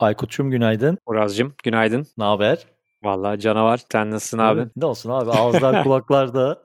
Aykut'cum günaydın. Uraz'cığım günaydın. Ne haber? Vallahi canavar. Sen nasılsın abi? Ne olsun abi ağızlar kulaklarda.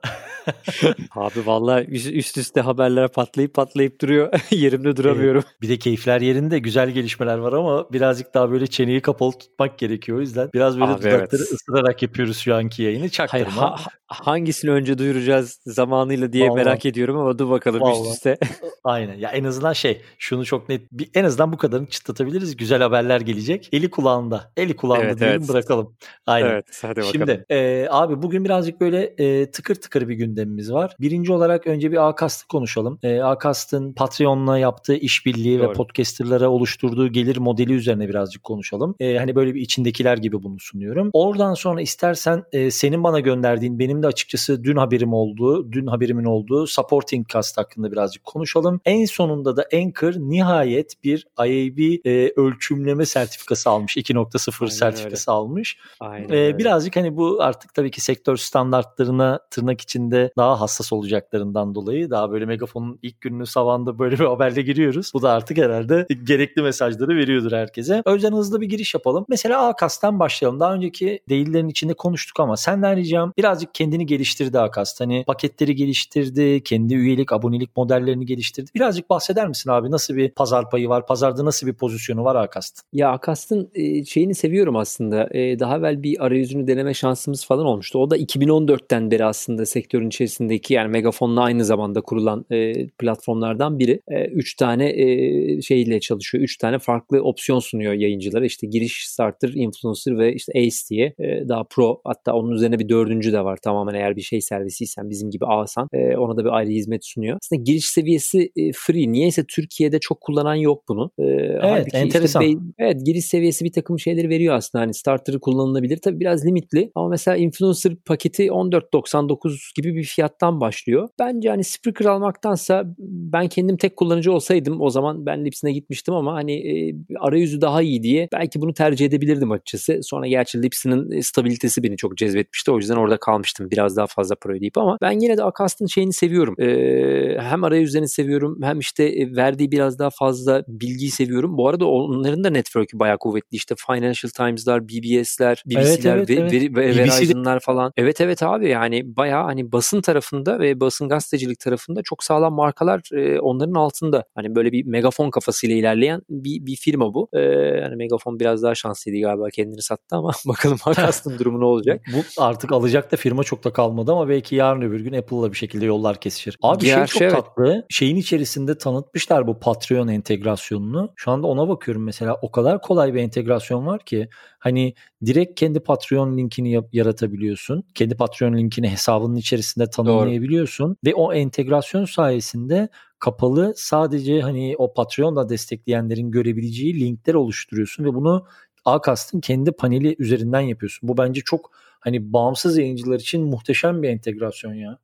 Abi vallahi üst üste haberler patlayıp patlayıp duruyor. Yerimde duramıyorum. Evet, bir de keyifler yerinde güzel gelişmeler var ama birazcık daha böyle çeneyi kapalı tutmak gerekiyor. O yüzden biraz böyle Abi dudakları evet. ısırarak yapıyoruz şu anki yayını. Çaktırma. Hayır, ha, hangisini önce duyuracağız zamanıyla diye Vallahi. merak ediyorum ama dur bakalım Vallahi. üst üste. Aynen. Ya en azından şey şunu çok net bir, en azından bu kadarını çıtlatabiliriz. Güzel haberler gelecek. Eli kulağında. Eli kulağında evet, diyelim evet. bırakalım. Aynen. Evet hadi bakalım. Şimdi e, abi bugün birazcık böyle e, tıkır tıkır bir gündemimiz var. Birinci olarak önce bir Akast'ı konuşalım. E, Akast'ın Patreon'la yaptığı işbirliği ve podcasterlara oluşturduğu gelir modeli üzerine birazcık konuşalım. E, hani böyle bir içindekiler gibi bunu sunuyorum. Oradan sonra istersen e, senin bana gönderdiğin benim de açıkçası dün haberim olduğu, dün haberimin olduğu Supporting Cast hakkında birazcık konuşalım. En sonunda da Anchor nihayet bir IAB e, ölçümleme sertifikası almış. 2.0 sertifikası öyle. almış. Aynen e, birazcık hani bu artık tabii ki sektör standartlarına tırnak içinde daha hassas olacaklarından dolayı daha böyle Megafon'un ilk gününü savanda böyle bir haberle giriyoruz. Bu da artık herhalde gerekli mesajları veriyordur herkese. O yüzden hızlı bir giriş yapalım. Mesela Akas'tan başlayalım. Daha önceki değillerin içinde konuştuk ama senden ricam birazcık kendini geliştirdi Akas. Hani paketleri geliştirdi, kendi üyelik, abonelik modellerini geliştirdi. Birazcık bahseder misin abi? Nasıl bir pazar payı var? Pazarda nasıl bir pozisyonu var Akas'ın? Ya Akas'ın şeyini seviyorum aslında. Daha evvel bir arayüzünü deneme şansımız falan olmuştu. O da 2014'ten beri aslında sektörün içerisindeki yani Megafon'la aynı zamanda kurulan e, platformlardan biri. E, üç tane e, şeyle çalışıyor. Üç tane farklı opsiyon sunuyor yayıncılara. İşte giriş, starter, influencer ve işte ace diye. E, daha pro hatta onun üzerine bir dördüncü de var. Tamamen eğer bir şey servisiysen bizim gibi alsan e, ona da bir ayrı hizmet sunuyor. Aslında giriş seviyesi e, free. Niyeyse Türkiye'de çok kullanan yok bunu. E, evet enteresan. Işte, evet giriş seviyesi bir takım şeyleri veriyor aslında. Hani starter'ı kullanılabilir. Tabii biraz limitli ama mesela influencer paketi 14.99 gibi bir fiyattan başlıyor. Bence hani Spreaker almaktansa ben kendim tek kullanıcı olsaydım o zaman ben Lips'ine gitmiştim ama hani e, arayüzü daha iyi diye belki bunu tercih edebilirdim açıkçası. Sonra gerçi Lips'inin e, stabilitesi beni çok cezbetmişti. O yüzden orada kalmıştım biraz daha fazla pro deyip ama ben yine de Akast'ın şeyini seviyorum. Ee, hem arayüzlerini seviyorum hem işte e, verdiği biraz daha fazla bilgiyi seviyorum. Bu arada onların da network'ü bayağı kuvvetli. İşte Financial Times'lar, BBS'ler, BBC'ler evet, evet, ve, evet. ve, Verizon'lar falan. Evet evet abi yani bayağı hani basın tarafında ve basın gazetecilik tarafında çok sağlam markalar e, onların altında. Hani böyle bir megafon kafasıyla ilerleyen bir, bir firma bu. E, yani megafon biraz daha şanslıydı galiba kendini sattı ama bakalım Hakas'ın durumu ne olacak. bu artık alacak da firma çok da kalmadı ama belki yarın öbür gün Apple'la bir şekilde yollar kesişir. Abi şey Gerçi şey çok evet. tatlı. Şeyin içerisinde tanıtmışlar bu Patreon entegrasyonunu. Şu anda ona bakıyorum mesela o kadar kolay bir entegrasyon var ki hani direkt kendi Patreon linkini yaratabiliyorsun. Kendi Patreon linkini hesabının içerisinde tanımlayabiliyorsun Doğru. ve o entegrasyon sayesinde kapalı sadece hani o Patreon'da destekleyenlerin görebileceği linkler oluşturuyorsun ve bunu Acast'ın kendi paneli üzerinden yapıyorsun. Bu bence çok hani bağımsız yayıncılar için muhteşem bir entegrasyon ya.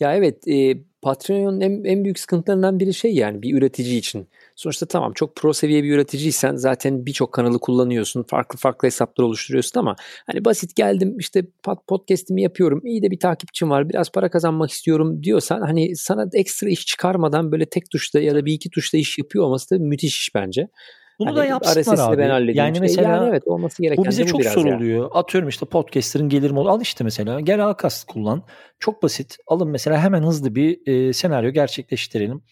Ya evet e, Patreon'un en, en büyük sıkıntılarından biri şey yani bir üretici için. Sonuçta tamam çok pro seviye bir üreticiysen zaten birçok kanalı kullanıyorsun. Farklı farklı hesaplar oluşturuyorsun ama hani basit geldim işte podcast'imi yapıyorum. İyi de bir takipçim var. Biraz para kazanmak istiyorum diyorsan hani sana ekstra iş çıkarmadan böyle tek tuşta ya da bir iki tuşta iş yapıyor olması da müthiş iş bence. Bunu hani da yapsınlar abi. Ben halledeyim. Yani işte. mesela yani evet olması gereken bu bize bu çok soruluyor. Ya. Atıyorum işte podcaster'ın gelir modu. Al işte mesela gel Akast kullan. Çok basit. Alın mesela hemen hızlı bir e, senaryo gerçekleştirelim.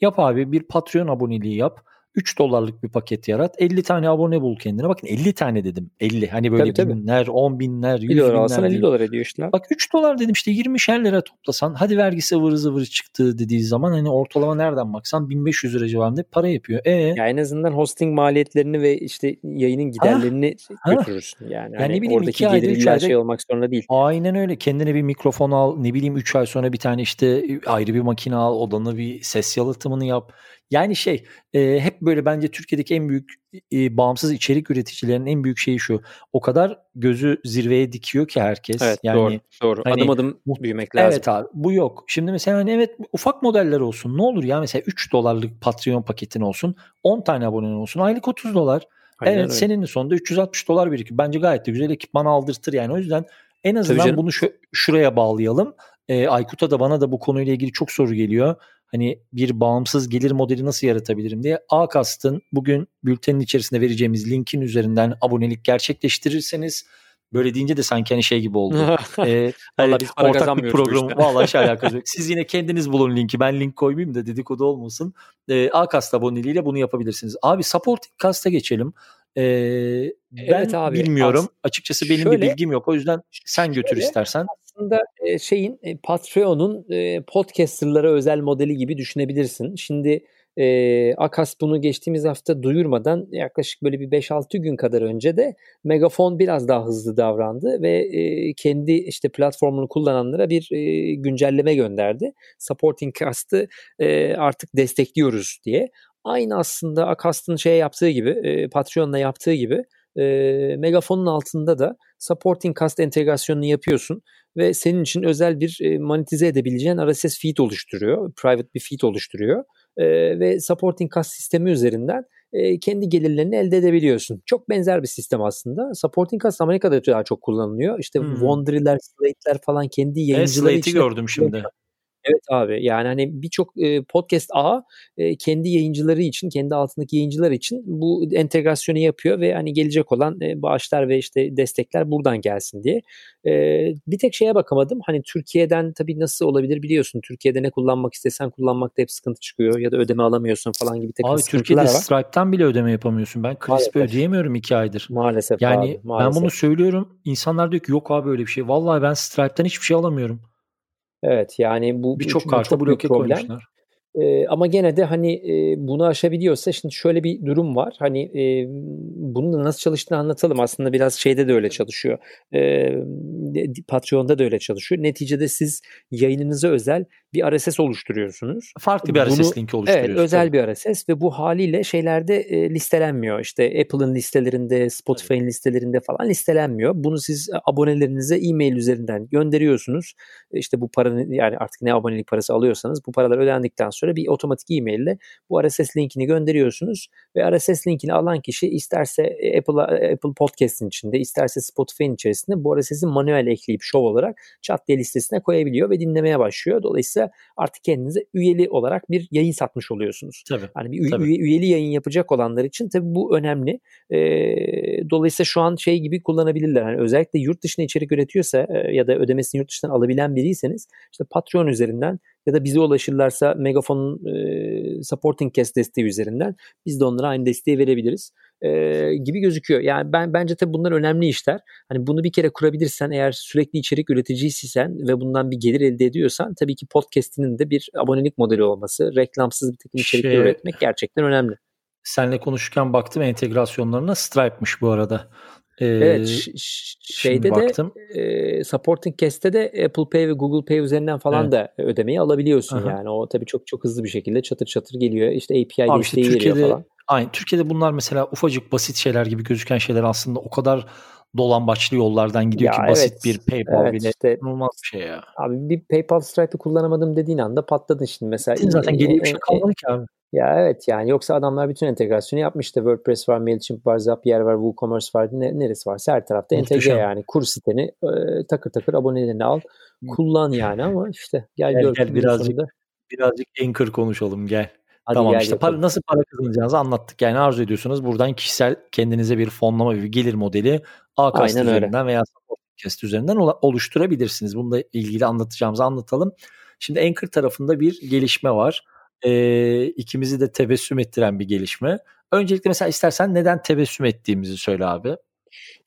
Yap abi bir Patreon aboneliği yap. 3 dolarlık bir paket yarat. 50 tane abone bul kendine. Bakın 50 tane dedim. 50. Hani böyle tabii, binler, tabii. 10 binler, 100 binler. Alsan 50 dolar ediyor işte. Bak 3 dolar dedim işte 20 lira toplasan. Hadi vergisi ıvır zıvır çıktı dediği zaman hani ortalama nereden baksan 1500 lira civarında para yapıyor. E ya en azından hosting maliyetlerini ve işte yayının giderlerini ha, götürürsün. Yani, yani hani ne bileyim oradaki 2 ayda 3 ayda şey olmak zorunda değil. Aynen öyle. Kendine bir mikrofon al. Ne bileyim 3 ay sonra bir tane işte ayrı bir makine al. Odana bir ses yalıtımını yap. Yani şey e, hep böyle bence Türkiye'deki en büyük e, bağımsız içerik üreticilerinin en büyük şeyi şu. O kadar gözü zirveye dikiyor ki herkes. Evet yani, doğru. doğru. Hani, adım adım büyümek lazım. Evet abi bu yok. Şimdi mesela hani evet ufak modeller olsun. Ne olur ya mesela 3 dolarlık Patreon paketin olsun. 10 tane abonen olsun. Aylık 30 dolar. Aynen evet öyle. senin sonunda 360 dolar birikiyor. Bence gayet de güzel ekipman aldırtır yani. O yüzden en azından bunu şu, şuraya bağlayalım. E, Aykut'a da bana da bu konuyla ilgili çok soru geliyor hani bir bağımsız gelir modeli nasıl yaratabilirim diye Akast'ın bugün bültenin içerisinde vereceğimiz linkin üzerinden abonelik gerçekleştirirseniz Böyle deyince de sanki hani şey gibi oldu. ee, hani biz ortak bir program. Işte. Vallahi hiç alakası yok. Siz yine kendiniz bulun linki. Ben link koymayayım da dedikodu olmasın. Ee, Akast aboneliğiyle bunu yapabilirsiniz. Abi supporting cast'a geçelim. Ee, ben evet abi, bilmiyorum. As- Açıkçası benim şöyle, bir bilgim yok. O yüzden sen götür şöyle, istersen. Aslında şeyin Patreon'un podcasterlara özel modeli gibi düşünebilirsin. Şimdi e, Akas bunu geçtiğimiz hafta duyurmadan yaklaşık böyle bir 5-6 gün kadar önce de Megafon biraz daha hızlı davrandı ve e, kendi işte platformunu kullananlara bir e, güncelleme gönderdi. Supporting Cast'ı e, artık destekliyoruz diye. Aynı aslında Akast'ın şey yaptığı gibi, e, Patreon'la yaptığı gibi e, Megafon'un altında da Supporting Cast entegrasyonunu yapıyorsun ve senin için özel bir e, monetize edebileceğin RSS feed oluşturuyor. Private bir feed oluşturuyor e, ve supporting cost sistemi üzerinden e, kendi gelirlerini elde edebiliyorsun. Çok benzer bir sistem aslında. Supporting cost Amerika'da daha çok kullanılıyor. İşte hmm. Wondery'ler, Slate'ler falan kendi yayıncıları evet, Slate'i gördüm şimdi. Evet abi yani hani birçok e, podcast ağı e, kendi yayıncıları için, kendi altındaki yayıncılar için bu entegrasyonu yapıyor ve hani gelecek olan e, bağışlar ve işte destekler buradan gelsin diye. E, bir tek şeye bakamadım. Hani Türkiye'den tabii nasıl olabilir biliyorsun. Türkiye'de ne kullanmak istesen kullanmakta hep sıkıntı çıkıyor ya da ödeme alamıyorsun falan gibi takım Abi Türkiye'de var. Stripe'tan bile ödeme yapamıyorsun. Ben Crisp'i ödeyemiyorum iki aydır. Maalesef Yani abi, maalesef. ben bunu söylüyorum. İnsanlar diyor ki yok abi öyle bir şey. Vallahi ben Stripe'tan hiçbir şey alamıyorum. Evet yani bu birçok karta bloke koymuşlar. E, ama gene de hani e, bunu aşabiliyorsa şimdi şöyle bir durum var. Hani e, bunun da nasıl çalıştığını anlatalım. Aslında biraz şeyde de öyle çalışıyor. E, Patreon'da da öyle çalışıyor. Neticede siz yayınınıza özel bir RSS oluşturuyorsunuz. Farklı bir RSS Bunu, linki oluşturuyorsunuz. Evet özel bir RSS ve bu haliyle şeylerde e, listelenmiyor. İşte Apple'ın listelerinde, Spotify'ın listelerinde falan listelenmiyor. Bunu siz abonelerinize e-mail üzerinden gönderiyorsunuz. İşte bu paranın yani artık ne abonelik parası alıyorsanız bu paralar ödendikten sonra bir otomatik e-mail ile bu RSS linkini gönderiyorsunuz ve RSS linkini alan kişi isterse Apple Apple Podcast'in içinde, isterse Spotify'ın içerisinde bu RSS'i manuel ekleyip show olarak chat diye listesine koyabiliyor ve dinlemeye başlıyor. Dolayısıyla artık kendinize üyeli olarak bir yayın satmış oluyorsunuz. Tabii. Yani bir tabii. Üye, üyeli yayın yapacak olanlar için tabii bu önemli. E, dolayısıyla şu an şey gibi kullanabilirler. Yani özellikle yurt dışına içerik üretiyorsa e, ya da ödemesini yurt dışından alabilen biriyseniz işte Patreon üzerinden ya da bize ulaşırlarsa Megafon'un e, supporting cast desteği üzerinden biz de onlara aynı desteği verebiliriz e, gibi gözüküyor. Yani ben bence tabii bunlar önemli işler. Hani bunu bir kere kurabilirsen eğer sürekli içerik üreticiysen ve bundan bir gelir elde ediyorsan tabii ki podcast'inin de bir abonelik modeli olması, reklamsız bir takım içerikler şey, üretmek gerçekten önemli. Senle konuşurken baktım entegrasyonlarına Stripe'mış bu arada. Ee, evet şeyde de e, Supporting Cast'te de Apple Pay ve Google Pay üzerinden falan evet. da ödemeyi alabiliyorsun Aha. yani. O tabii çok çok hızlı bir şekilde çatır çatır geliyor. İşte API Abi işte Türkiye'de, falan. Aynı. Türkiye'de bunlar mesela ufacık basit şeyler gibi gözüken şeyler aslında o kadar dolambaçlı yollardan gidiyor ya ki basit evet, bir PayPal evet, bile işte, inanılmaz bir şey ya. Abi bir PayPal Stripe'ı kullanamadım dediğin anda patladın şimdi mesela. Zaten geriye bir şey kalmadı ki abi. Ya evet yani yoksa adamlar bütün entegrasyonu yapmıştı. WordPress var, MailChimp var, Zapier var, WooCommerce var. Ne, neresi varsa her tarafta entegre yani. Kur siteni e, takır takır abonelerini al. Kullan yani ama işte gel, gel gör. Gel birazcık, birazcık Anchor konuşalım gel. Hadi tamam işte para, nasıl para kazanacağınızı anlattık. Yani arzu ediyorsunuz buradan kişisel kendinize bir fonlama bir gelir modeli Acast üzerinden veya Podcast üzerinden oluşturabilirsiniz. Bununla ilgili anlatacağımızı anlatalım. Şimdi Anchor tarafında bir gelişme var e, ikimizi de tebessüm ettiren bir gelişme. Öncelikle mesela istersen neden tebessüm ettiğimizi söyle abi.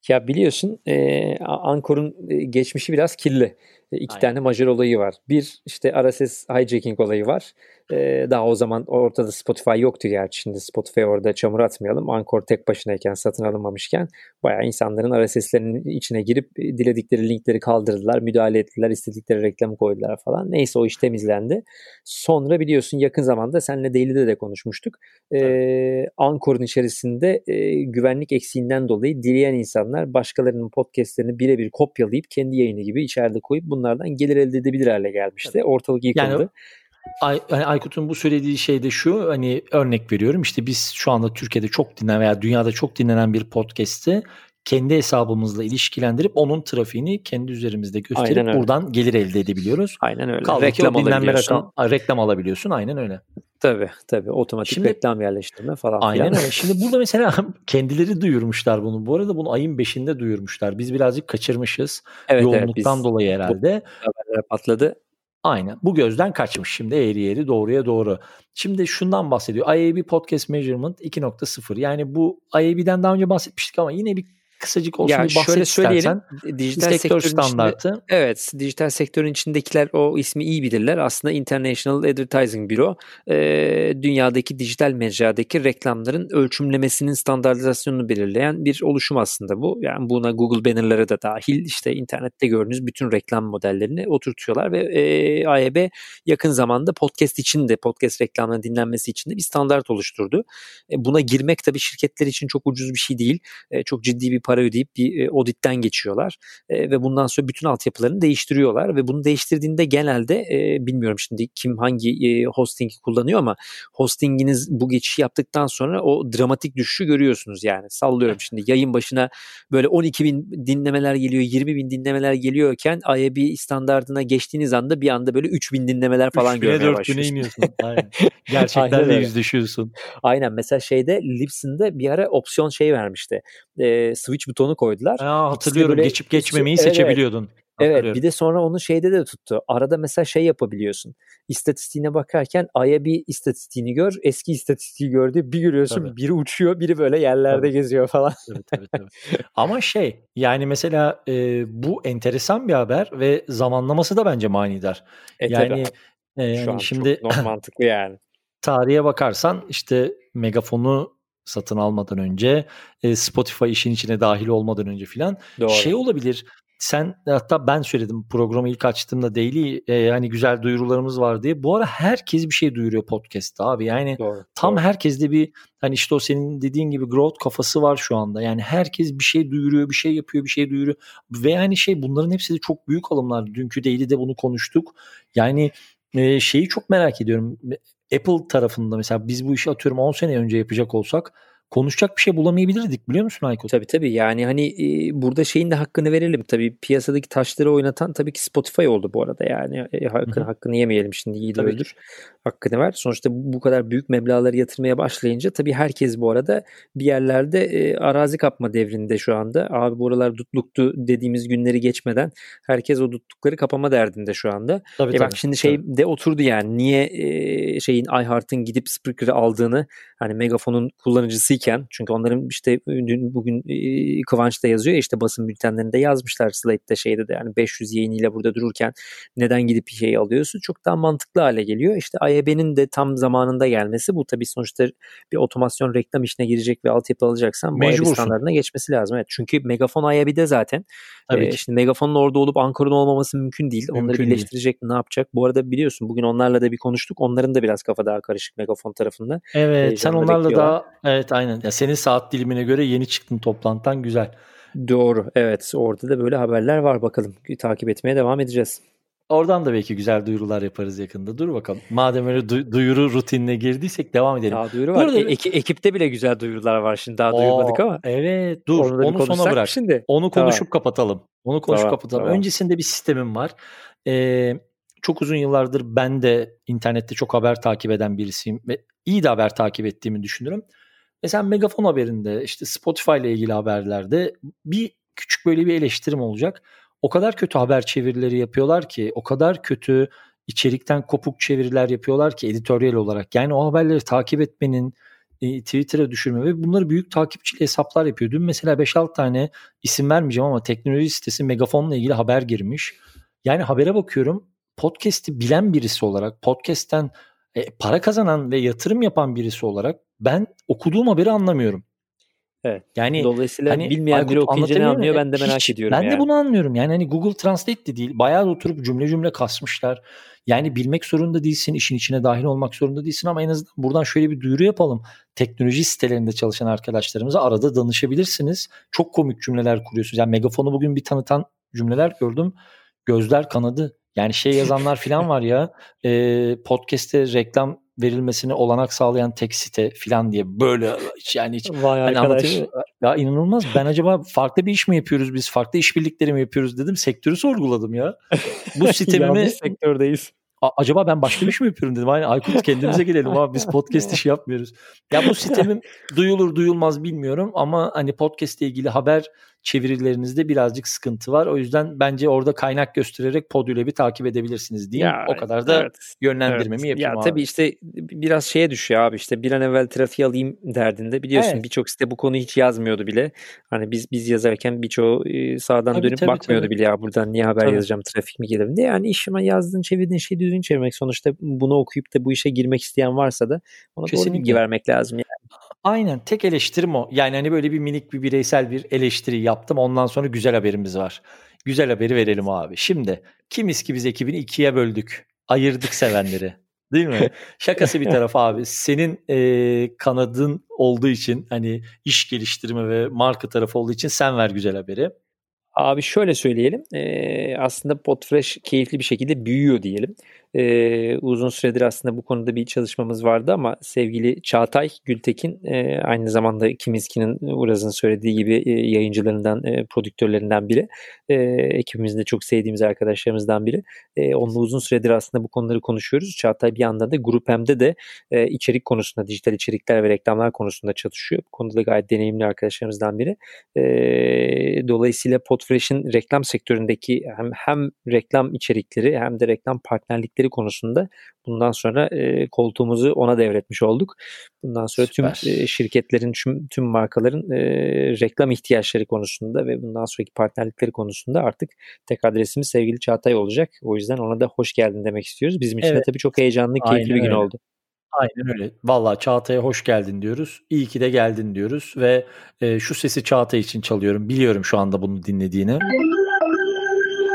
Ya biliyorsun e, Ankor'un geçmişi biraz kirli. E, iki Aynen. tane majör olayı var. Bir işte RSS hijacking olayı var. Ee, daha o zaman ortada Spotify yoktu gerçi. Şimdi Spotify orada çamur atmayalım. Anchor tek başınayken satın alınmamışken bayağı insanların RSS'lerinin içine girip e, diledikleri linkleri kaldırdılar, müdahale ettiler, istedikleri reklamı koydular falan. Neyse o iş temizlendi. Sonra biliyorsun yakın zamanda seninle Daily'de de konuşmuştuk. Ee, Anchor'un içerisinde e, güvenlik eksiğinden dolayı dileyen insanlar başkalarının podcastlerini birebir kopyalayıp kendi yayını gibi içeride koyup bunlardan gelir elde edebilir hale gelmişti. Ortalık yıkıldı. Yani Ay, hani Aykut'un bu söylediği şey de şu hani örnek veriyorum işte biz şu anda Türkiye'de çok dinlenen veya dünyada çok dinlenen bir podcast'i kendi hesabımızla ilişkilendirip onun trafiğini kendi üzerimizde gösterip buradan gelir elde edebiliyoruz. Aynen öyle. Kaldı reklam alabiliyorsun. Rakam, reklam alabiliyorsun. Aynen öyle. Tabii tabii otomatik Şimdi, reklam yerleştirme falan aynen öyle. Şimdi burada mesela kendileri duyurmuşlar bunu. Bu arada bunu ayın 5'inde duyurmuşlar. Biz birazcık kaçırmışız. Evet, Yoğunluktan evet, dolayı herhalde. Haberler patladı. Aynen. Bu gözden kaçmış şimdi eğri eğri doğruya doğru. Şimdi şundan bahsediyor. IAB Podcast Measurement 2.0. Yani bu IAB'den daha önce bahsetmiştik ama yine bir kısacık olsun ya bir bahset şöyle söyleyelim, istersen. Dijital sektör standartı. Içinde, evet, dijital sektörün içindekiler o ismi iyi bilirler. Aslında International Advertising Bureau e, dünyadaki dijital mecradaki reklamların ölçümlemesinin standartizasyonunu belirleyen bir oluşum aslında bu. Yani buna Google bannerları da dahil işte internette gördüğünüz bütün reklam modellerini oturtuyorlar ve e, AYB yakın zamanda podcast için de podcast reklamlarının dinlenmesi için de bir standart oluşturdu. E, buna girmek tabii şirketler için çok ucuz bir şey değil. E, çok ciddi bir para ödeyip bir e, auditten geçiyorlar e, ve bundan sonra bütün altyapılarını değiştiriyorlar ve bunu değiştirdiğinde genelde e, bilmiyorum şimdi kim hangi e, hostingi kullanıyor ama hostinginiz bu geçişi yaptıktan sonra o dramatik düşüşü görüyorsunuz yani sallıyorum şimdi yayın başına böyle 12 bin dinlemeler geliyor 20 bin dinlemeler geliyorken IAB standartına geçtiğiniz anda bir anda böyle 3 bin dinlemeler falan görmeye başlıyorsunuz. iniyorsun. Aynen. Gerçekten de yüz düşüyorsun. Aynen mesela şeyde Libsyn'de bir ara opsiyon şey vermişti. E, switch butonu koydular. Aa, hatırlıyorum böyle, geçip geçmemeyi evet, seçebiliyordun. Evet bir de sonra onu şeyde de tuttu. Arada mesela şey yapabiliyorsun. İstatistiğine bakarken aya bir istatistiğini gör. Eski istatistiği gördü. Bir görüyorsun tabii. biri uçuyor biri böyle yerlerde tabii. geziyor falan. Tabii, tabii, tabii. Ama şey yani mesela e, bu enteresan bir haber ve zamanlaması da bence manidar. E, yani, e, yani Şu an şimdi çok mantıklı yani. Tarihe bakarsan işte megafonu satın almadan önce e, Spotify işin içine dahil olmadan önce filan şey olabilir. Sen hatta ben söyledim programı ilk açtığımda daily e, hani güzel duyurularımız var diye. Bu ara herkes bir şey duyuruyor podcast'ta abi. Yani doğru, tam doğru. herkeste bir hani işte o senin dediğin gibi growth kafası var şu anda. Yani herkes bir şey duyuruyor, bir şey yapıyor, bir şey duyuruyor. Ve yani şey bunların hepsi de çok büyük alımlar. Dünkü daily'de bunu konuştuk. Yani e, şeyi çok merak ediyorum. Apple tarafında mesela biz bu işi atıyorum 10 sene önce yapacak olsak konuşacak bir şey bulamayabilirdik biliyor musun Aykut? Tabii tabii. Yani hani e, burada şeyin de hakkını verelim. Tabii piyasadaki taşları oynatan tabii ki Spotify oldu bu arada. Yani e, hakkını, hakkını yemeyelim şimdi iyi de öldür hakkını ver. Sonuçta bu, kadar büyük meblağları yatırmaya başlayınca tabii herkes bu arada bir yerlerde e, arazi kapma devrinde şu anda. Abi buralar dutluktu dediğimiz günleri geçmeden herkes o dutlukları kapama derdinde şu anda. Tabii, e tabii, bak şimdi şey tabii. de oturdu yani niye e, şeyin iHeart'ın gidip Spreaker'ı aldığını hani Megafon'un kullanıcısı iken çünkü onların işte dün bugün e, Kıvanç da yazıyor ya işte basın bültenlerinde yazmışlar Slate'de şeyde de yani 500 yayınıyla burada dururken neden gidip bir şey alıyorsun çok daha mantıklı hale geliyor. İşte IAB'nin de tam zamanında gelmesi bu tabii sonuçta bir otomasyon reklam işine girecek ve altyapı alacaksan bu IAB standartına geçmesi lazım. Evet çünkü Megafon IAB'de zaten Tabii ee, şimdi Megafon'un orada olup Ankara'nın olmaması mümkün değil. Mümkün Onları birleştirecek değil. ne yapacak? Bu arada biliyorsun bugün onlarla da bir konuştuk. Onların da biraz kafa daha karışık Megafon tarafında. Evet sen onlarla da evet aynen. Ya senin saat dilimine göre yeni çıktın toplantıdan güzel. Doğru evet orada da böyle haberler var bakalım takip etmeye devam edeceğiz. Oradan da belki güzel duyurular yaparız yakında. Dur bakalım. Madem öyle du- duyuru rutinine girdiysek devam edelim. Daha duyuru var. Burada... E- ekipte bile güzel duyurular var şimdi. Daha Oo, duyurmadık ama. Evet. Dur. Onu, onu sona bırak. Şimdi. Onu konuşup tamam. kapatalım. Onu konuşup tamam, kapatalım. Tamam. Öncesinde bir sistemim var. Ee, çok uzun yıllardır ben de internette çok haber takip eden birisiyim ve iyi de haber takip ettiğimi düşünürüm. Mesela Megafon haberinde işte Spotify ile ilgili haberlerde bir küçük böyle bir eleştirim olacak o kadar kötü haber çevirileri yapıyorlar ki, o kadar kötü içerikten kopuk çeviriler yapıyorlar ki editoryal olarak. Yani o haberleri takip etmenin, e, Twitter'a düşürme ve bunları büyük takipçili hesaplar yapıyor. Dün mesela 5-6 tane isim vermeyeceğim ama teknoloji sitesi Megafon'la ilgili haber girmiş. Yani habere bakıyorum podcast'i bilen birisi olarak, podcast'ten e, para kazanan ve yatırım yapan birisi olarak ben okuduğum haberi anlamıyorum. Evet. Yani dolayısıyla hani, bilmeyen Aykut, biri okuyunca ne anlıyor ben de merak hiç, ediyorum. Ben yani. de bunu anlıyorum. Yani hani Google Translate de değil. Bayağı oturup cümle cümle kasmışlar. Yani bilmek zorunda değilsin, işin içine dahil olmak zorunda değilsin ama en azından buradan şöyle bir duyuru yapalım. Teknoloji sitelerinde çalışan arkadaşlarımıza arada danışabilirsiniz. Çok komik cümleler kuruyorsunuz. Yani megafonu bugün bir tanıtan cümleler gördüm. Gözler kanadı. Yani şey yazanlar falan var ya e, podcast'te reklam verilmesine olanak sağlayan tek site falan diye böyle hiç yani hiç Vay hani arkadaş. Ya inanılmaz. Ben acaba farklı bir iş mi yapıyoruz biz? Farklı işbirlikleri mi yapıyoruz dedim. Sektörü sorguladım ya. Bu sistemimi sektördeyiz acaba ben başka bir şey mi yapıyorum dedim. Aynen Aykut kendimize gelelim abi biz podcast işi yapmıyoruz. Ya bu sistemin duyulur duyulmaz bilmiyorum ama hani podcast ile ilgili haber çevirilerinizde birazcık sıkıntı var. O yüzden bence orada kaynak göstererek Podüle bir takip edebilirsiniz. Ya, o kadar da evet, yönlendirmemi evet. yapayım ya, abi. Tabii işte biraz şeye düşüyor abi işte bir an evvel trafiği alayım derdinde. Biliyorsun evet. birçok site bu konuyu hiç yazmıyordu bile. Hani biz biz yazarken birçoğu sağdan tabii, dönüp tabii, bakmıyordu tabii. bile ya buradan niye haber tabii. yazacağım trafik mi gelir diye. Yani işime yazdığın çevirdiğin şeyi düzgün çevirmek sonuçta bunu okuyup da bu işe girmek isteyen varsa da ona Kesinlikle. doğru bilgi vermek lazım yani. Aynen tek eleştirim o. Yani hani böyle bir minik bir bireysel bir eleştiri yaptım. Ondan sonra güzel haberimiz var. Güzel haberi verelim abi. Şimdi kimiz ki biz ekibini ikiye böldük. Ayırdık sevenleri. Değil mi? Şakası bir tarafa abi. Senin e, kanadın olduğu için hani iş geliştirme ve marka tarafı olduğu için sen ver güzel haberi. Abi şöyle söyleyelim. E, aslında Podfresh keyifli bir şekilde büyüyor diyelim. E, uzun süredir aslında bu konuda bir çalışmamız vardı ama sevgili Çağatay Gültekin e, aynı zamanda Kimiski'nin Uraz'ın söylediği gibi e, yayıncılarından, e, prodüktörlerinden biri. E, ekibimizde çok sevdiğimiz arkadaşlarımızdan biri. E, onunla uzun süredir aslında bu konuları konuşuyoruz. Çağatay bir yandan da Grup M'de de e, içerik konusunda, dijital içerikler ve reklamlar konusunda çalışıyor. Bu konuda da gayet deneyimli arkadaşlarımızdan biri. E, dolayısıyla Podfresh'in reklam sektöründeki hem, hem reklam içerikleri hem de reklam partnerlikleri özellikleri konusunda bundan sonra e, koltuğumuzu ona devretmiş olduk. Bundan sonra Süper. tüm e, şirketlerin, tüm, tüm markaların e, reklam ihtiyaçları konusunda ve bundan sonraki partnerlikleri konusunda artık tek adresimiz sevgili Çağatay olacak. O yüzden ona da hoş geldin demek istiyoruz. Bizim için evet. de tabii çok heyecanlı, keyifli Aynen bir gün öyle. oldu. Aynen öyle. Valla Çağatay'a hoş geldin diyoruz. İyi ki de geldin diyoruz ve e, şu sesi Çağatay için çalıyorum. Biliyorum şu anda bunu dinlediğini.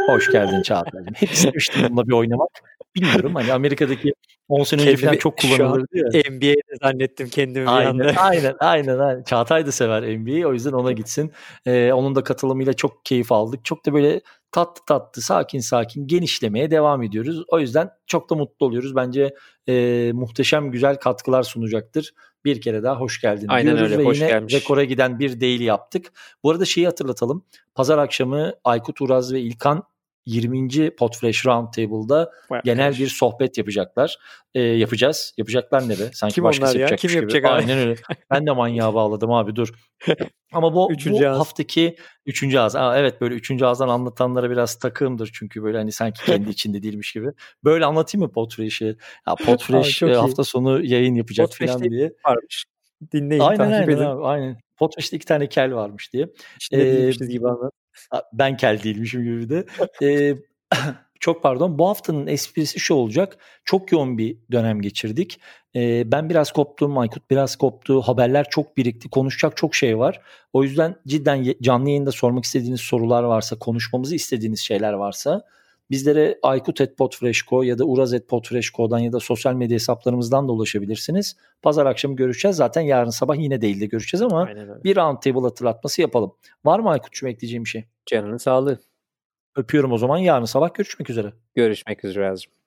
Hoş geldin Çağatay'cığım. Hep istemiştim bununla bir oynamak. Bilmiyorum hani Amerika'daki 10 sene önce falan çok kullanılırdı ya. NBA'de zannettim kendimi aynen, bir anda. Aynen aynen aynen. Çağatay da sever NBA'yi o yüzden ona gitsin. Ee, onun da katılımıyla çok keyif aldık. Çok da böyle tatlı tatlı sakin sakin genişlemeye devam ediyoruz. O yüzden çok da mutlu oluyoruz. Bence e, muhteşem güzel katkılar sunacaktır. Bir kere daha hoş geldin Aynen diyoruz öyle, ve hoş yine gelmiş. rekora giden bir daily yaptık. Bu arada şeyi hatırlatalım. Pazar akşamı Aykut Uraz ve İlkan 20. Podfresh Roundtable'da genel bir sohbet yapacaklar. E, yapacağız. Yapacaklar ne be? Sanki Kim başkası onlar ya? Kim yapacak gibi. Abi? Aynen öyle. Ben de manyağa bağladım abi dur. Ama bu, üçüncü bu ağız. haftaki üçüncü ağız. Aa, evet böyle üçüncü ağızdan anlatanlara biraz takığımdır çünkü böyle hani sanki kendi içinde değilmiş gibi. Böyle anlatayım mı Podfresh'i? Ya Podfresh e, hafta sonu yayın yapacak falan diye. Varmış. Dinleyin, aynen, takip aynen, edin. Abi, aynen. Podfresh'te iki tane kel varmış diye. İçinde ee, gibi anlat. Ben kel değilmişim gibi de. Ee, çok pardon. Bu haftanın esprisi şu olacak. Çok yoğun bir dönem geçirdik. Ee, ben biraz koptum, Aykut biraz koptu. Haberler çok birikti. Konuşacak çok şey var. O yüzden cidden canlı yayında sormak istediğiniz sorular varsa, konuşmamızı istediğiniz şeyler varsa Bizlere aykut.podfresh.co ya da uraz.podfresh.co'dan ya da sosyal medya hesaplarımızdan da ulaşabilirsiniz. Pazar akşamı görüşeceğiz. Zaten yarın sabah yine değil de görüşeceğiz ama bir roundtable hatırlatması yapalım. Var mı Aykut'cum ekleyeceğim bir şey? Canının sağlığı. Öpüyorum o zaman. Yarın sabah görüşmek üzere. Görüşmek üzere Azim.